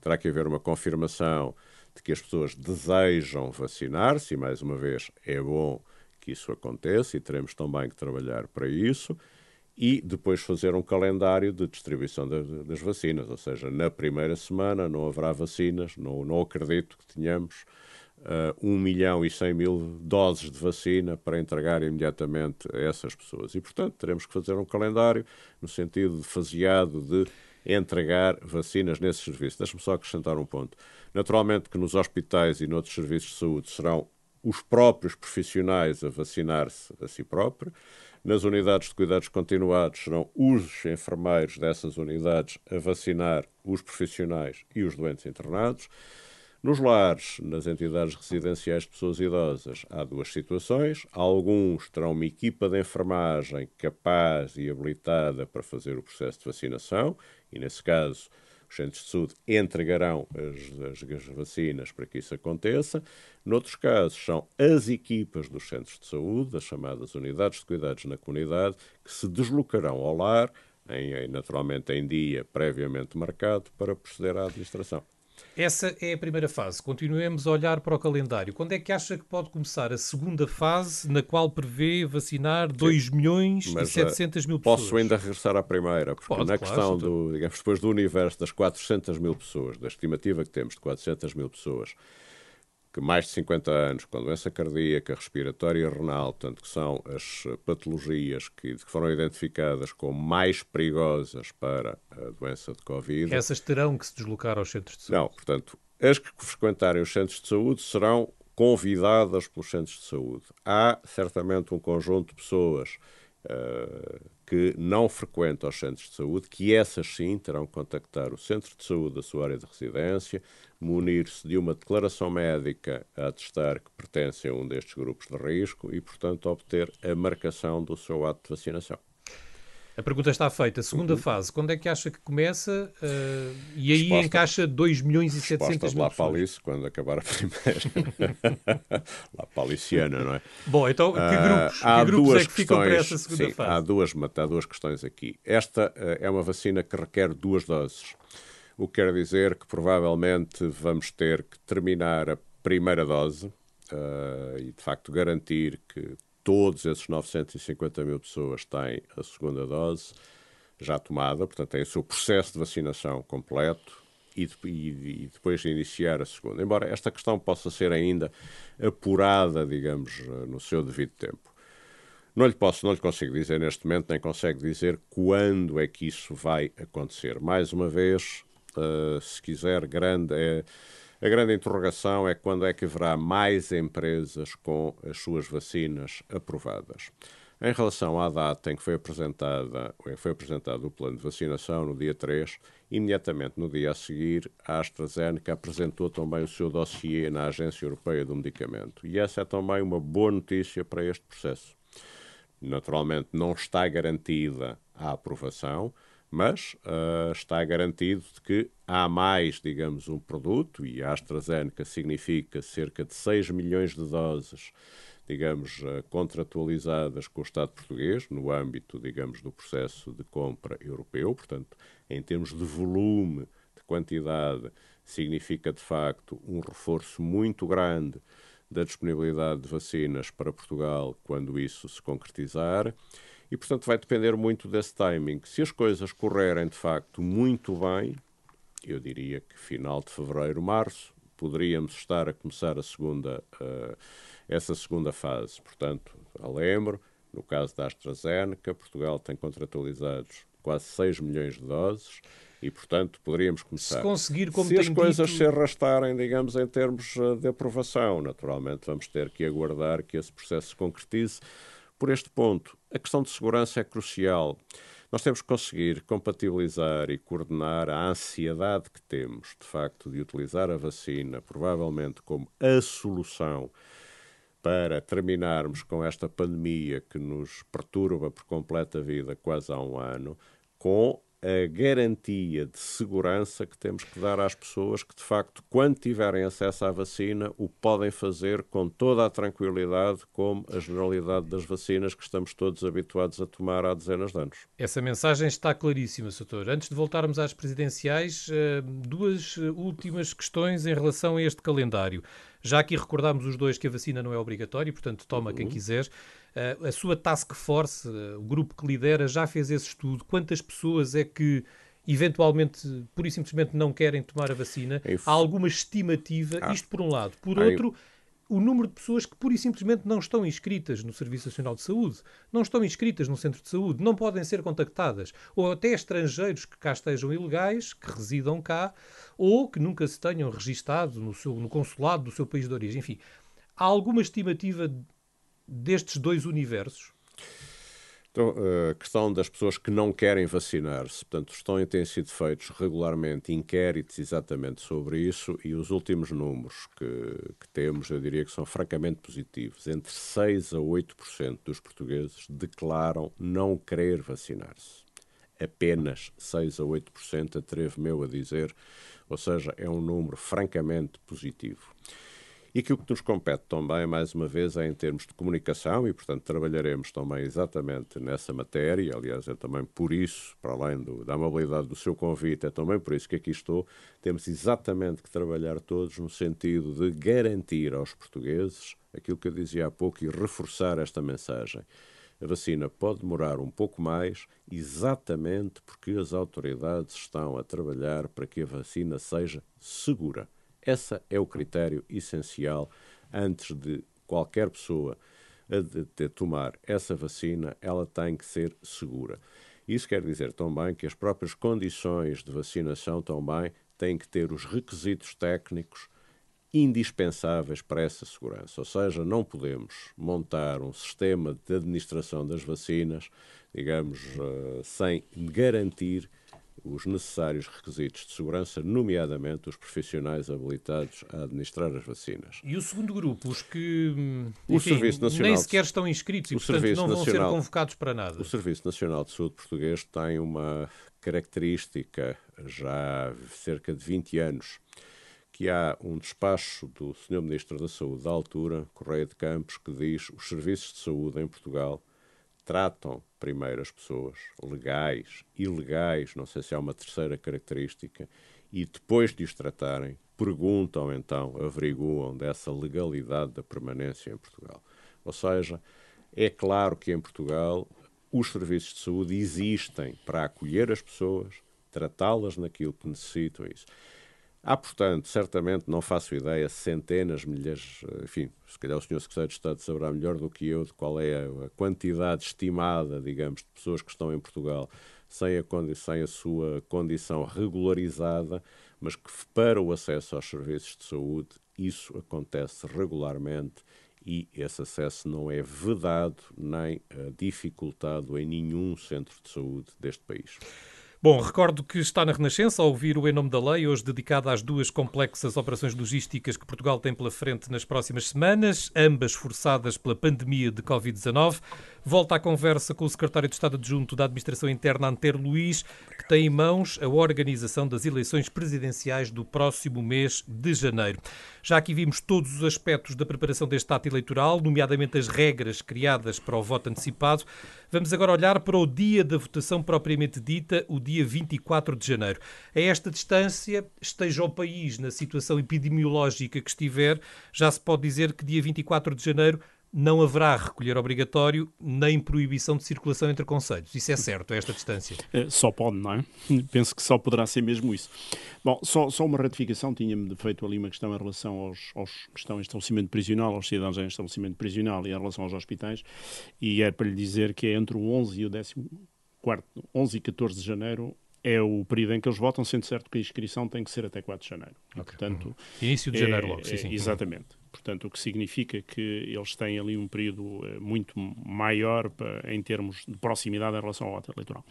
terá que haver uma confirmação de que as pessoas desejam vacinar-se e mais uma vez é bom que isso aconteça e teremos também que trabalhar para isso e depois fazer um calendário de distribuição das vacinas, ou seja, na primeira semana não haverá vacinas, não, não acredito que tenhamos uh, 1 milhão e 100 mil doses de vacina para entregar imediatamente a essas pessoas. E, portanto, teremos que fazer um calendário no sentido de faseado de entregar vacinas nesses serviços. Deixa-me só acrescentar um ponto. Naturalmente que nos hospitais e noutros serviços de saúde serão os próprios profissionais a vacinar-se a si próprios. Nas unidades de cuidados continuados serão os enfermeiros dessas unidades a vacinar os profissionais e os doentes internados. Nos lares, nas entidades residenciais de pessoas idosas, há duas situações. Alguns terão uma equipa de enfermagem capaz e habilitada para fazer o processo de vacinação, e nesse caso, os centros de saúde entregarão as, as, as, vacinas para que isso aconteça. Noutros casos, são as equipas dos centros de saúde, as chamadas unidades de cuidados na comunidade, que se deslocarão ao lar, em, naturalmente em dia previamente marcado, para proceder à administração. Essa é a primeira fase. Continuemos a olhar para o calendário. Quando é que acha que pode começar a segunda fase, na qual prevê vacinar 2 milhões e 700 mil pessoas? Posso ainda regressar à primeira, porque pode, na claro, questão do, digamos, depois do universo das 400 mil pessoas, da estimativa que temos de 400 mil pessoas, que mais de 50 anos, com doença cardíaca, respiratória e renal, tanto que são as patologias que, que, foram identificadas como mais perigosas para a doença de Covid. Essas terão que se deslocar aos centros de saúde? Não, portanto, as que frequentarem os centros de saúde serão convidadas pelos centros de saúde. Há certamente um conjunto de pessoas uh, que não frequentam os centros de saúde, que essas sim terão que contactar o centro de saúde da sua área de residência, munir-se de uma declaração médica a atestar que pertencem a um destes grupos de risco e, portanto, obter a marcação do seu ato de vacinação. A pergunta está feita. Segunda uhum. fase, quando é que acha que começa? Uh, e aí Resposta, encaixa 2 milhões e 700 mil lá para Alice, quando acabar a primeira. lá para a não é? Bom, então que ah, grupos, uh, há que grupos duas é que ficam para essa segunda sim, fase? Há duas, há duas questões aqui. Esta uh, é uma vacina que requer duas doses. O que quer dizer que provavelmente vamos ter que terminar a primeira dose e, de facto, garantir que todos esses 950 mil pessoas têm a segunda dose já tomada, portanto, têm o seu processo de vacinação completo e, e, e depois de iniciar a segunda. Embora esta questão possa ser ainda apurada, digamos, no seu devido tempo. Não lhe posso, não lhe consigo dizer neste momento, nem consegue dizer quando é que isso vai acontecer. Mais uma vez, uh, se quiser, grande é, a grande interrogação é quando é que haverá mais empresas com as suas vacinas aprovadas. Em relação à data em que foi, apresentada, foi apresentado o plano de vacinação, no dia 3, imediatamente no dia a seguir, a AstraZeneca apresentou também o seu dossiê na Agência Europeia do Medicamento. E essa é também uma boa notícia para este processo. Naturalmente, não está garantida a aprovação, mas uh, está garantido de que há mais, digamos, um produto, e a AstraZeneca significa cerca de 6 milhões de doses digamos, eh, contratualizadas com o Estado português, no âmbito, digamos, do processo de compra europeu. Portanto, em termos de volume, de quantidade, significa de facto um reforço muito grande da disponibilidade de vacinas para Portugal quando isso se concretizar. E, portanto, vai depender muito desse timing. Se as coisas correrem de facto muito bem, eu diria que final de fevereiro, março, poderíamos estar a começar a segunda. Uh, essa segunda fase. Portanto, lembro, no caso da AstraZeneca, Portugal tem contratualizados quase 6 milhões de doses e, portanto, poderíamos começar. Se conseguir, como Se as coisas dito... se arrastarem, digamos, em termos eh, de aprovação, naturalmente vamos ter que aguardar que esse processo se concretize. Por este ponto, a questão de segurança é crucial. Nós temos que conseguir compatibilizar e coordenar a ansiedade que temos, de facto, de utilizar a vacina, provavelmente como a solução para terminarmos com esta pandemia que nos perturba por completo a vida quase há um ano, com a garantia de segurança que temos que dar às pessoas que, de facto, quando tiverem acesso à vacina, o podem fazer com toda a tranquilidade, como a generalidade das vacinas que estamos todos habituados a tomar há dezenas de anos. Essa mensagem está claríssima, Soutor. Antes de voltarmos às presidenciais, eh, duas últimas questões em relação a este calendário. Já aqui recordámos os dois que a vacina não é obrigatória, portanto, toma uhum. quem quiser. Uh, a sua task force, uh, o grupo que lidera, já fez esse estudo. Quantas pessoas é que eventualmente, pura e simplesmente, não querem tomar a vacina? Há alguma estimativa? Ah. Isto por um lado. Por outro, o número de pessoas que pura e simplesmente não estão inscritas no Serviço Nacional de Saúde, não estão inscritas no centro de saúde, não podem ser contactadas, ou até estrangeiros que cá estejam ilegais, que residam cá, ou que nunca se tenham registado no, seu, no consulado do seu país de origem. Enfim, há alguma estimativa destes dois universos? Então, a questão das pessoas que não querem vacinar-se, portanto, estão, têm sido feitos regularmente inquéritos exatamente sobre isso e os últimos números que, que temos, eu diria que são francamente positivos. Entre 6% a 8% dos portugueses declaram não querer vacinar-se. Apenas 6 a 8% atrevo-me a dizer, ou seja, é um número francamente positivo. E aquilo que nos compete também, mais uma vez, é em termos de comunicação e, portanto, trabalharemos também exatamente nessa matéria. Aliás, é também por isso, para além do, da amabilidade do seu convite, é também por isso que aqui estou. Temos exatamente que trabalhar todos no sentido de garantir aos portugueses aquilo que eu dizia há pouco e reforçar esta mensagem. A vacina pode demorar um pouco mais, exatamente porque as autoridades estão a trabalhar para que a vacina seja segura. Esse é o critério essencial antes de qualquer pessoa de, de tomar essa vacina, ela tem que ser segura. Isso quer dizer também que as próprias condições de vacinação também têm que ter os requisitos técnicos indispensáveis para essa segurança. Ou seja, não podemos montar um sistema de administração das vacinas, digamos, uh, sem garantir os necessários requisitos de segurança, nomeadamente os profissionais habilitados a administrar as vacinas. E o segundo grupo, os que enfim, o Serviço Nacional nem sequer estão inscritos e, portanto, Serviço não vão Nacional, ser convocados para nada. O Serviço Nacional de Saúde português tem uma característica já há cerca de 20 anos, que há um despacho do Sr. Ministro da Saúde da altura, Correia de Campos, que diz os serviços de saúde em Portugal tratam primeiro as pessoas, legais, ilegais, não sei se há uma terceira característica, e depois de os tratarem, perguntam então, averiguam dessa legalidade da permanência em Portugal. Ou seja, é claro que em Portugal os serviços de saúde existem para acolher as pessoas, tratá-las naquilo que necessitam. Isso. Há, portanto, certamente, não faço ideia, centenas, milhares, enfim, se calhar o Sr. Secretário de Estado saberá melhor do que eu de qual é a quantidade estimada, digamos, de pessoas que estão em Portugal sem a, sem a sua condição regularizada, mas que para o acesso aos serviços de saúde isso acontece regularmente e esse acesso não é vedado nem uh, dificultado em nenhum centro de saúde deste país. Bom, recordo que está na Renascença a ouvir o Em Nome da Lei, hoje dedicada às duas complexas operações logísticas que Portugal tem pela frente nas próximas semanas, ambas forçadas pela pandemia de Covid-19. Volta à conversa com o secretário de Estado Adjunto da Administração Interna, Antero Luís, que tem em mãos a organização das eleições presidenciais do próximo mês de janeiro. Já aqui vimos todos os aspectos da preparação deste ato eleitoral, nomeadamente as regras criadas para o voto antecipado. Vamos agora olhar para o dia da votação propriamente dita, o dia 24 de janeiro. A esta distância, esteja o país na situação epidemiológica que estiver, já se pode dizer que dia 24 de janeiro não haverá recolher obrigatório nem proibição de circulação entre conselhos. Isso é certo, a esta distância? É, só pode, não é? Penso que só poderá ser mesmo isso. Bom, só, só uma ratificação. Tinha-me feito ali uma questão em relação aos, aos que estão em estabelecimento prisional, aos cidadãos em estabelecimento prisional e em relação aos hospitais. E é para lhe dizer que é entre o 11 e o 14, 11 e 14 de janeiro é o período em que eles votam, sendo certo que a inscrição tem que ser até 4 de janeiro. Okay. Portanto, uhum. Início de janeiro é, logo, sim, sim. Exatamente. Portanto, o que significa que eles têm ali um período eh, muito maior em termos de proximidade em relação ao ato eleitoral.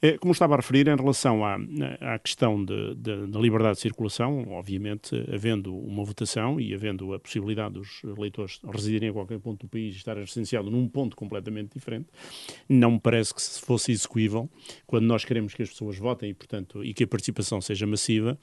Eh, como estava a referir, em relação à, à questão da liberdade de circulação, obviamente, havendo uma votação e havendo a possibilidade dos eleitores residirem a qualquer ponto do país e estarem residenciados num ponto completamente diferente, não me parece que fosse execuível, quando nós queremos que as pessoas votem e, portanto, e que a participação seja massiva,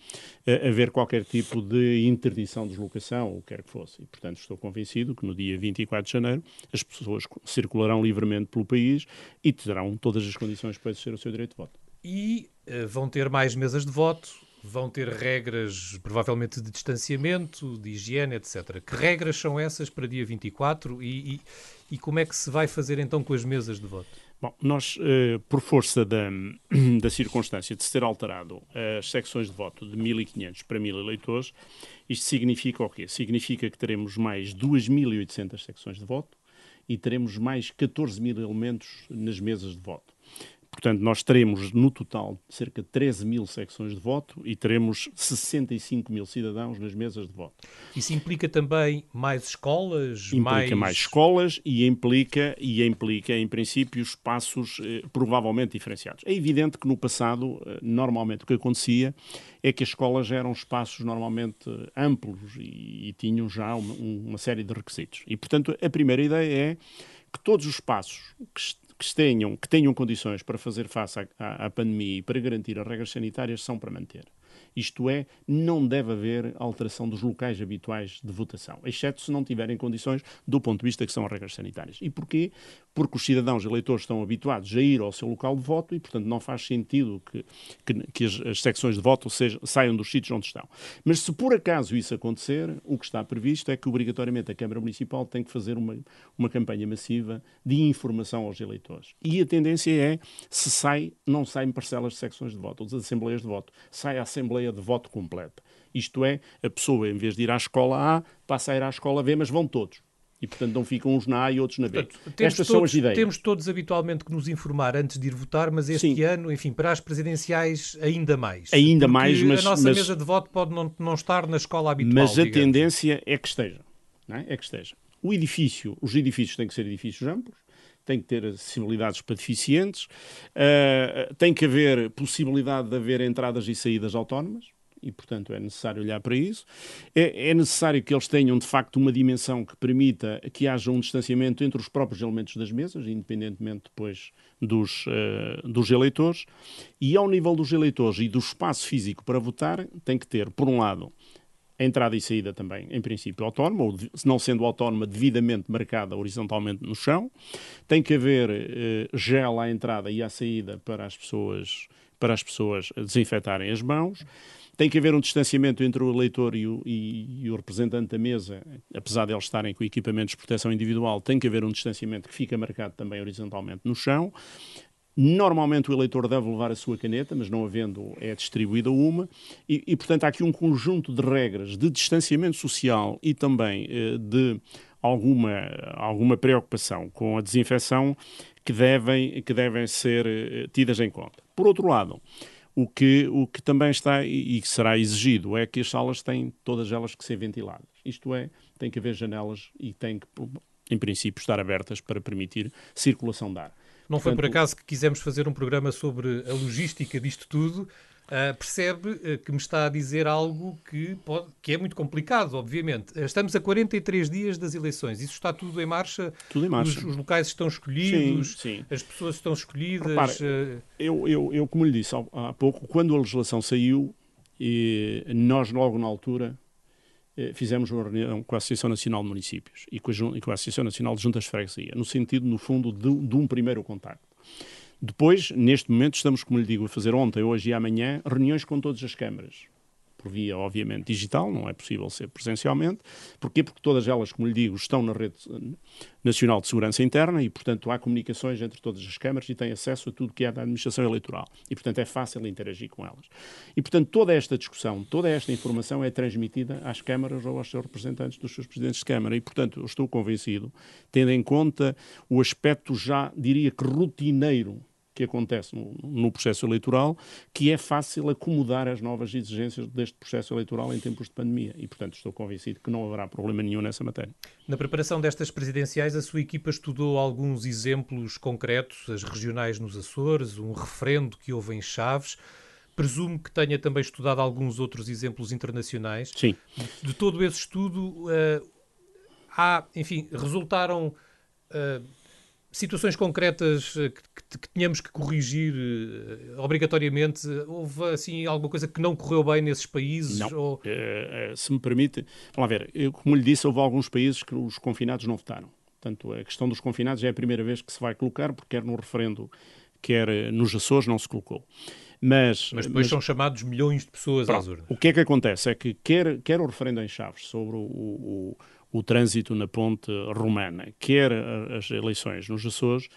eh, haver qualquer tipo de interdição de deslocação, ou quer que fosse. E, portanto, estou convencido que no dia 24 de janeiro as pessoas circularão livremente pelo país e terão todas as condições para exercer o seu direito de voto. E uh, vão ter mais mesas de voto, vão ter regras provavelmente de distanciamento, de higiene, etc. Que regras são essas para dia 24 e, e, e como é que se vai fazer então com as mesas de voto? Bom, nós, eh, por força da, da circunstância de se ter alterado as secções de voto de 1.500 para 1.000 eleitores, isto significa o quê? Significa que teremos mais 2.800 secções de voto e teremos mais 14 mil elementos nas mesas de voto. Portanto, nós teremos no total cerca de 13 mil secções de voto e teremos 65 mil cidadãos nas mesas de voto. Isso implica também mais escolas? Implica mais, mais escolas e implica, e implica, em princípio, espaços eh, provavelmente diferenciados. É evidente que no passado, eh, normalmente, o que acontecia é que as escolas eram espaços normalmente amplos e, e tinham já uma, uma série de requisitos. E, portanto, a primeira ideia é que todos os espaços que que tenham, que tenham condições para fazer face à, à, à pandemia e para garantir as regras sanitárias são para manter. Isto é, não deve haver alteração dos locais habituais de votação, exceto se não tiverem condições do ponto de vista que são as regras sanitárias. E porquê? Porque os cidadãos eleitores estão habituados a ir ao seu local de voto e, portanto, não faz sentido que, que, que as, as, secções de voto sejam, saiam dos sítios onde estão. Mas se por acaso isso acontecer, o que está previsto é que obrigatoriamente a Câmara Municipal tem que fazer uma, uma campanha massiva de informação aos eleitores. E a tendência é, se sai, não saem parcelas de secções de voto, ou de assembleias de voto, sai a Assembleia de voto completa. Isto é, a pessoa, em vez de ir à escola A, passa a ir à escola B, mas vão todos. E, portanto, não ficam uns na A e outros na B. Portanto, Estas todos, são as ideias. Temos todos habitualmente que nos informar antes de ir votar, mas este Sim. ano, enfim, para as presidenciais, ainda mais. Ainda mais, mas... a nossa mas, mesa de voto pode não, não estar na escola habitual, Mas a digamos. tendência é que esteja. É? é que esteja. O edifício, os edifícios têm que ser edifícios amplos, tem que ter acessibilidades para deficientes, uh, tem que haver possibilidade de haver entradas e saídas autónomas, e, portanto, é necessário olhar para isso. É, é, necessário que eles tenham, de facto, uma dimensão que permita que haja um distanciamento entre os próprios elementos das mesas, independentemente depois dos, uh, dos eleitores. E ao nível dos eleitores e do espaço físico para votar, tem que ter, por um lado, a entrada e saída também, em princípio, autónoma, ou se não sendo autónoma, devidamente marcada horizontalmente no chão. Tem que haver uh, gel à entrada e à saída para as pessoas para as pessoas desinfetarem as mãos. Tem que haver um distanciamento entre o eleitor e o, e, e o, representante da mesa, apesar de eles estarem com equipamentos de proteção individual, tem que haver um distanciamento que fica marcado também horizontalmente no chão. Normalmente o eleitor deve levar a sua caneta, mas não havendo, é distribuída uma, e, e portanto há aqui um conjunto de regras de distanciamento social e também eh, de alguma, alguma preocupação com a desinfecção que devem, que devem ser eh, tidas em conta. Por outro lado, o que, o que também está e que será exigido é que as salas têm todas elas que ser ventiladas. Isto é, tem que haver janelas e tem que, em princípio, estar abertas para permitir circulação de ar. Não Portanto, foi por acaso que quisemos fazer um programa sobre a logística disto tudo Uh, percebe uh, que me está a dizer algo que, pode, que é muito complicado, obviamente. Uh, estamos a 43 dias das eleições. Isso está tudo em marcha? Tudo em marcha. Os, os locais estão escolhidos, sim, sim. as pessoas estão escolhidas. Repare, eu, eu, eu, como lhe disse há, há pouco, quando a legislação saiu, e nós logo na altura fizemos uma reunião com a Associação Nacional de Municípios e com a, e com a Associação Nacional de Juntas de Freguesia, no sentido, no fundo, de, de um primeiro contacto. Depois, neste momento, estamos, como lhe digo, a fazer ontem, hoje e amanhã, reuniões com todas as câmaras por via, obviamente, digital, não é possível ser presencialmente. Porquê? Porque todas elas, como lhe digo, estão na Rede Nacional de Segurança Interna e, portanto, há comunicações entre todas as câmaras e têm acesso a tudo que é da administração eleitoral. E, portanto, é fácil interagir com elas. E, portanto, toda esta discussão, toda esta informação é transmitida às câmaras ou aos seus representantes dos seus presidentes de Câmara. E, portanto, eu estou convencido, tendo em conta o aspecto já, diria que rotineiro que acontece no, no, processo eleitoral, que é fácil acomodar as novas exigências deste processo eleitoral em tempos de pandemia. E, portanto, estou convencido que não haverá problema nenhum nessa matéria. Na preparação destas presidenciais, a sua equipa estudou alguns exemplos concretos, as regionais nos Açores, um referendo que houve em Chaves. Presumo que tenha também estudado alguns outros exemplos internacionais. Sim. De, todo esse estudo, uh, há, enfim, resultaram. Uh, situações concretas eh, que, que, tínhamos que corrigir uh, obrigatoriamente? Houve assim alguma coisa que não correu bem nesses países? Não. Ou... Uh, uh, se me permite, vamos ver, eu, como lhe disse, houve alguns países que os confinados não votaram. Portanto, a questão dos confinados é a primeira vez que se vai colocar, porque quer no referendo, quer nos Açores, não se colocou. Mas, mas depois mas, são chamados milhões de pessoas pronto, às urnas. O que é que acontece? É que quer, quer o referendo em Chaves sobre o, o o trânsito na ponte romana, quer as eleições nos Açores,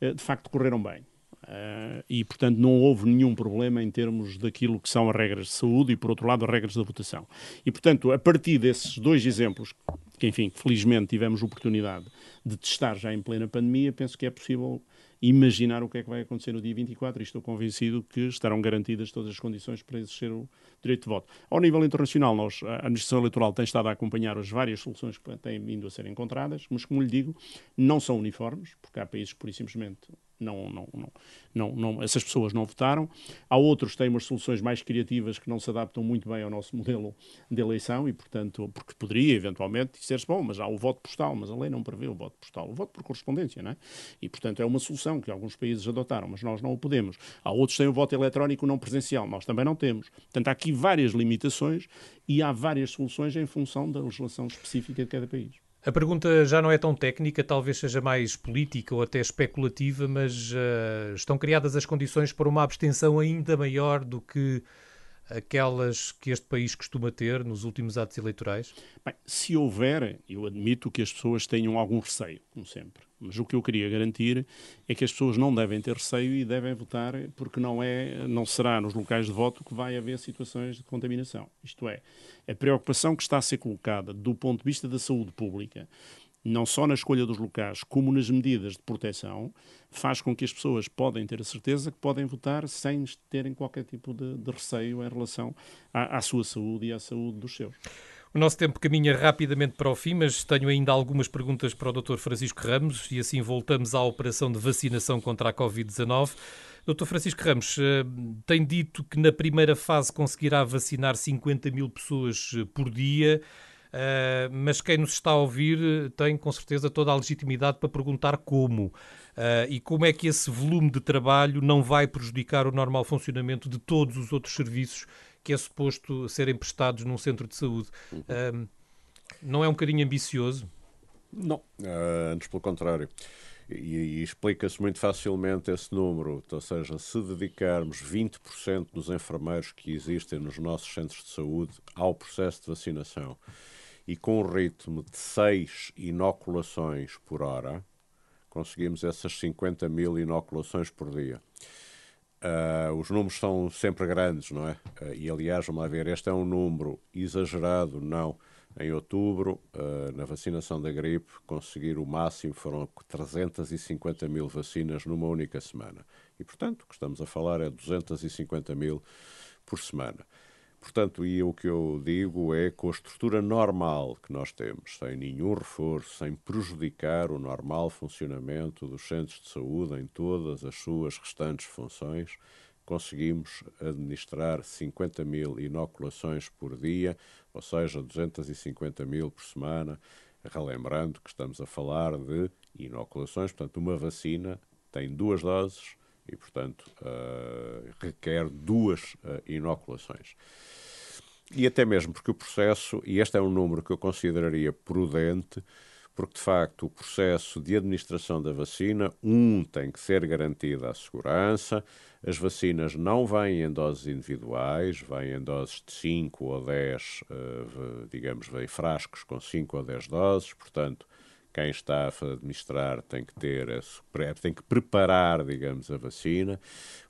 eh, de facto correram bem. Uh, e, portanto, não houve nenhum problema em termos daquilo que são as regras de saúde e, por outro lado, as regras da votação. E, portanto, a partir desses dois exemplos, que, enfim, felizmente tivemos oportunidade de testar já em plena pandemia, penso que é possível imaginar o que é que vai acontecer no dia 24 e estou convencido que estarão garantidas todas as condições para exercer o direito de voto. Ao nível internacional, nós, a Administração Eleitoral tem estado a acompanhar as várias soluções que têm vindo a ser encontradas, mas, como lhe digo, não são uniformes, porque há países que, por simplesmente, não, não, não, não, não, essas pessoas não votaram. Há outros que têm umas soluções mais criativas que não se adaptam muito bem ao nosso modelo de eleição e, portanto, porque poderia eventualmente dizer-se, bom, mas há o voto postal, mas a lei não prevê o voto postal, o voto por correspondência, não é? E, portanto, é uma solução que alguns países adotaram, mas nós não o podemos. Há outros que têm o voto eletrónico não presencial, nós também não temos. Portanto, há aqui várias limitações e há várias soluções em função da legislação específica de cada país. A pergunta já não é tão técnica, talvez seja mais política ou até especulativa, mas uh, estão criadas as condições para uma abstenção ainda maior do que aquelas que este país costuma ter nos últimos atos eleitorais? Bem, se houver, eu admito que as pessoas tenham algum receio, como sempre. Mas o que eu queria garantir é que as pessoas não devem ter receio e devem votar, porque não, é, não será nos locais de voto que vai haver situações de contaminação. Isto é, a preocupação que está a ser colocada do ponto de vista da saúde pública, não só na escolha dos locais, como nas medidas de proteção, faz com que as pessoas podem ter a certeza que podem votar sem terem qualquer tipo de, de receio em relação à, à sua saúde e à saúde dos seus. O nosso tempo caminha rapidamente para o fim, mas tenho ainda algumas perguntas para o Dr. Francisco Ramos e assim voltamos à operação de vacinação contra a Covid-19. Dr. Francisco Ramos, eh, tem dito que na primeira fase conseguirá vacinar 50 mil pessoas eh, por dia, eh, mas quem nos está a ouvir tem com certeza toda a legitimidade para perguntar como. e como é que esse volume de trabalho não vai prejudicar o normal funcionamento de todos os outros serviços que é suposto serem prestados num centro de saúde. Uhum. não é um bocadinho ambicioso? Não, uh, antes pelo contrário. E, e explica-se muito facilmente esse número, ou seja, se dedicarmos 20% dos enfermeiros que existem nos nossos centros de saúde ao processo de vacinação e com um ritmo de 6 inoculações por hora, conseguimos essas 50 mil inoculações por dia. Uh, os números são sempre grandes, não é? Uh, e aliás, vamos lá ver, este é um número exagerado, não. Em outubro, uh, na vacinação da gripe, conseguir o máximo foram 350 mil vacinas numa única semana. E, portanto, o que estamos a falar é 250 mil por semana. Portanto, e o que eu digo é com a estrutura normal que nós temos, sem nenhum reforço, sem prejudicar o normal funcionamento dos centros de saúde em todas as suas restantes funções, conseguimos administrar 50 mil inoculações por dia, ou seja, 250 mil por semana, relembrando que estamos a falar de inoculações, portanto, uma vacina tem duas doses e, portanto, uh, requer duas uh, inoculações. E até mesmo porque o processo, e este é um número que eu consideraria prudente, porque de facto o processo de administração da vacina, um, tem que ser garantida a segurança, as vacinas não vêm em doses individuais, vêm em doses de 5 ou 10, uh, digamos, vêm frascos com 5 ou 10 doses, portanto, quem está a administrar tem que ter, tem que preparar, digamos, a vacina,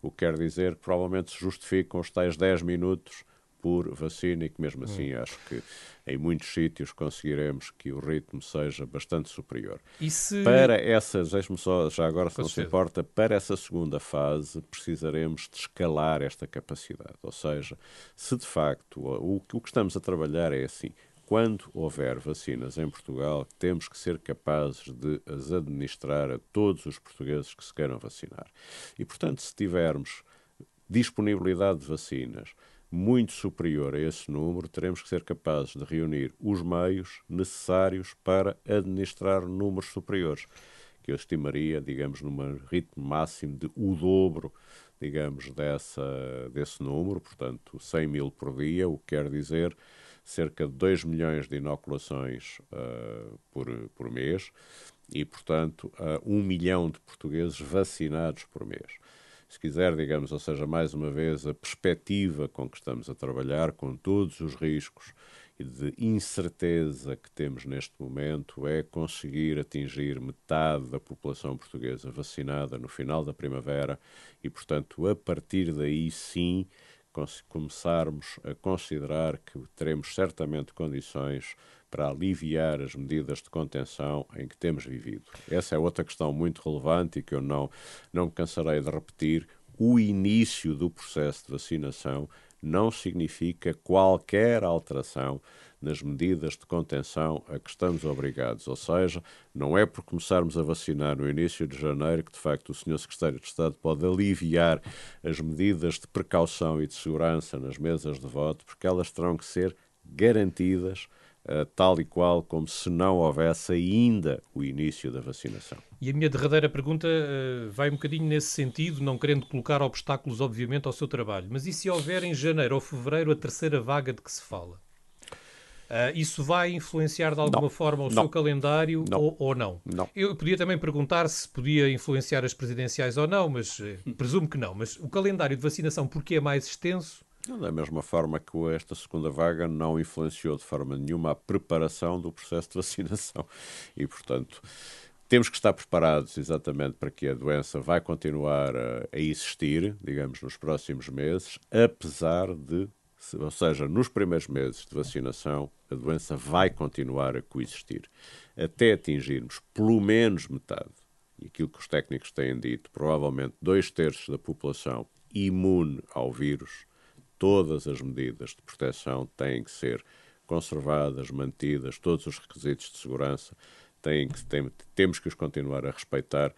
o que quer dizer que provavelmente se justificam os tais 10 minutos por vacina e que mesmo assim hum. acho que em muitos sítios conseguiremos que o ritmo seja bastante superior. Se... Para essas, deixe-me só, já agora se não se importa, para essa segunda fase precisaremos de escalar esta capacidade. Ou seja, se de facto o, o que estamos a trabalhar é assim, quando houver vacinas em Portugal, temos que ser capazes de as administrar a todos os portugueses que se queiram vacinar. E, portanto, se tivermos disponibilidade de vacinas muito superior a esse número, teremos que ser capazes de reunir os meios necessários para administrar números superiores, que eu estimaria, digamos, num ritmo máximo de o dobro, digamos, dessa, desse número, portanto, 100 mil por dia, o que quer dizer cerca de 2 milhões de inoculações uh, por, por mês e, portanto, uh, 1 milhão de portugueses vacinados por mês. Se quiser, digamos, ou seja, mais uma vez, a perspectiva com que estamos a trabalhar, com todos os riscos e de incerteza que temos neste momento, é conseguir atingir metade da população portuguesa vacinada no final da primavera e, portanto, a partir daí sim começarmos a considerar que teremos certamente condições para aliviar as medidas de contenção em que temos vivido. Essa é outra questão muito relevante e que eu não, não me cansarei de repetir. O início do processo de vacinação não significa qualquer alteração nas medidas de contenção a que estamos obrigados. Ou seja, não é por começarmos a vacinar no início de janeiro que, de facto, o Sr. Secretário de Estado pode aliviar as medidas de precaução e de segurança nas mesas de voto, porque elas terão que ser garantidas Uh, tal e qual como se não houvesse ainda o início da vacinação. E a minha derradeira pergunta uh, vai um bocadinho nesse sentido, não querendo colocar obstáculos, obviamente, ao seu trabalho. Mas e se houver em janeiro ou fevereiro a terceira vaga de que se fala? Uh, isso vai influenciar de alguma não, forma o não, seu calendário não, ou, ou, não? Eu podia também perguntar se podia influenciar as presidenciais ou não, mas eh, presumo que não. Mas o calendário de vacinação, porque é mais extenso? Da mesma forma que esta segunda vaga não influenciou de forma nenhuma a preparação do processo de vacinação. E, portanto, temos que estar preparados exatamente para que a doença vai continuar a, a existir, digamos, nos próximos meses, apesar de ou seja, nos primeiros meses de vacinação, a doença vai continuar a coexistir até atingirmos pelo menos metade. E aquilo que os técnicos têm dito, provavelmente dois terços da população imune ao vírus, todas as medidas de proteção têm que ser conservadas, mantidas, todos os requisitos de segurança têm que, tem, temos que os continuar a respeitar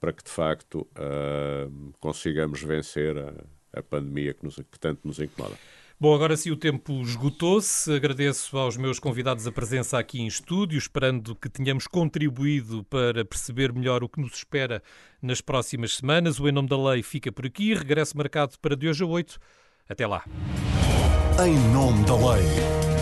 para que de facto uh, consigamos vencer a, a pandemia que, nos, que tanto nos incomoda. Bom, agora sim o tempo esgotou-se. Agradeço aos meus convidados a presença aqui em estúdio, esperando que tenhamos contribuído para perceber melhor o que nos espera nas próximas semanas. O Em Nome da Lei fica por aqui. Regresso marcado para de hoje a 8. Até lá. Em Nome da Lei.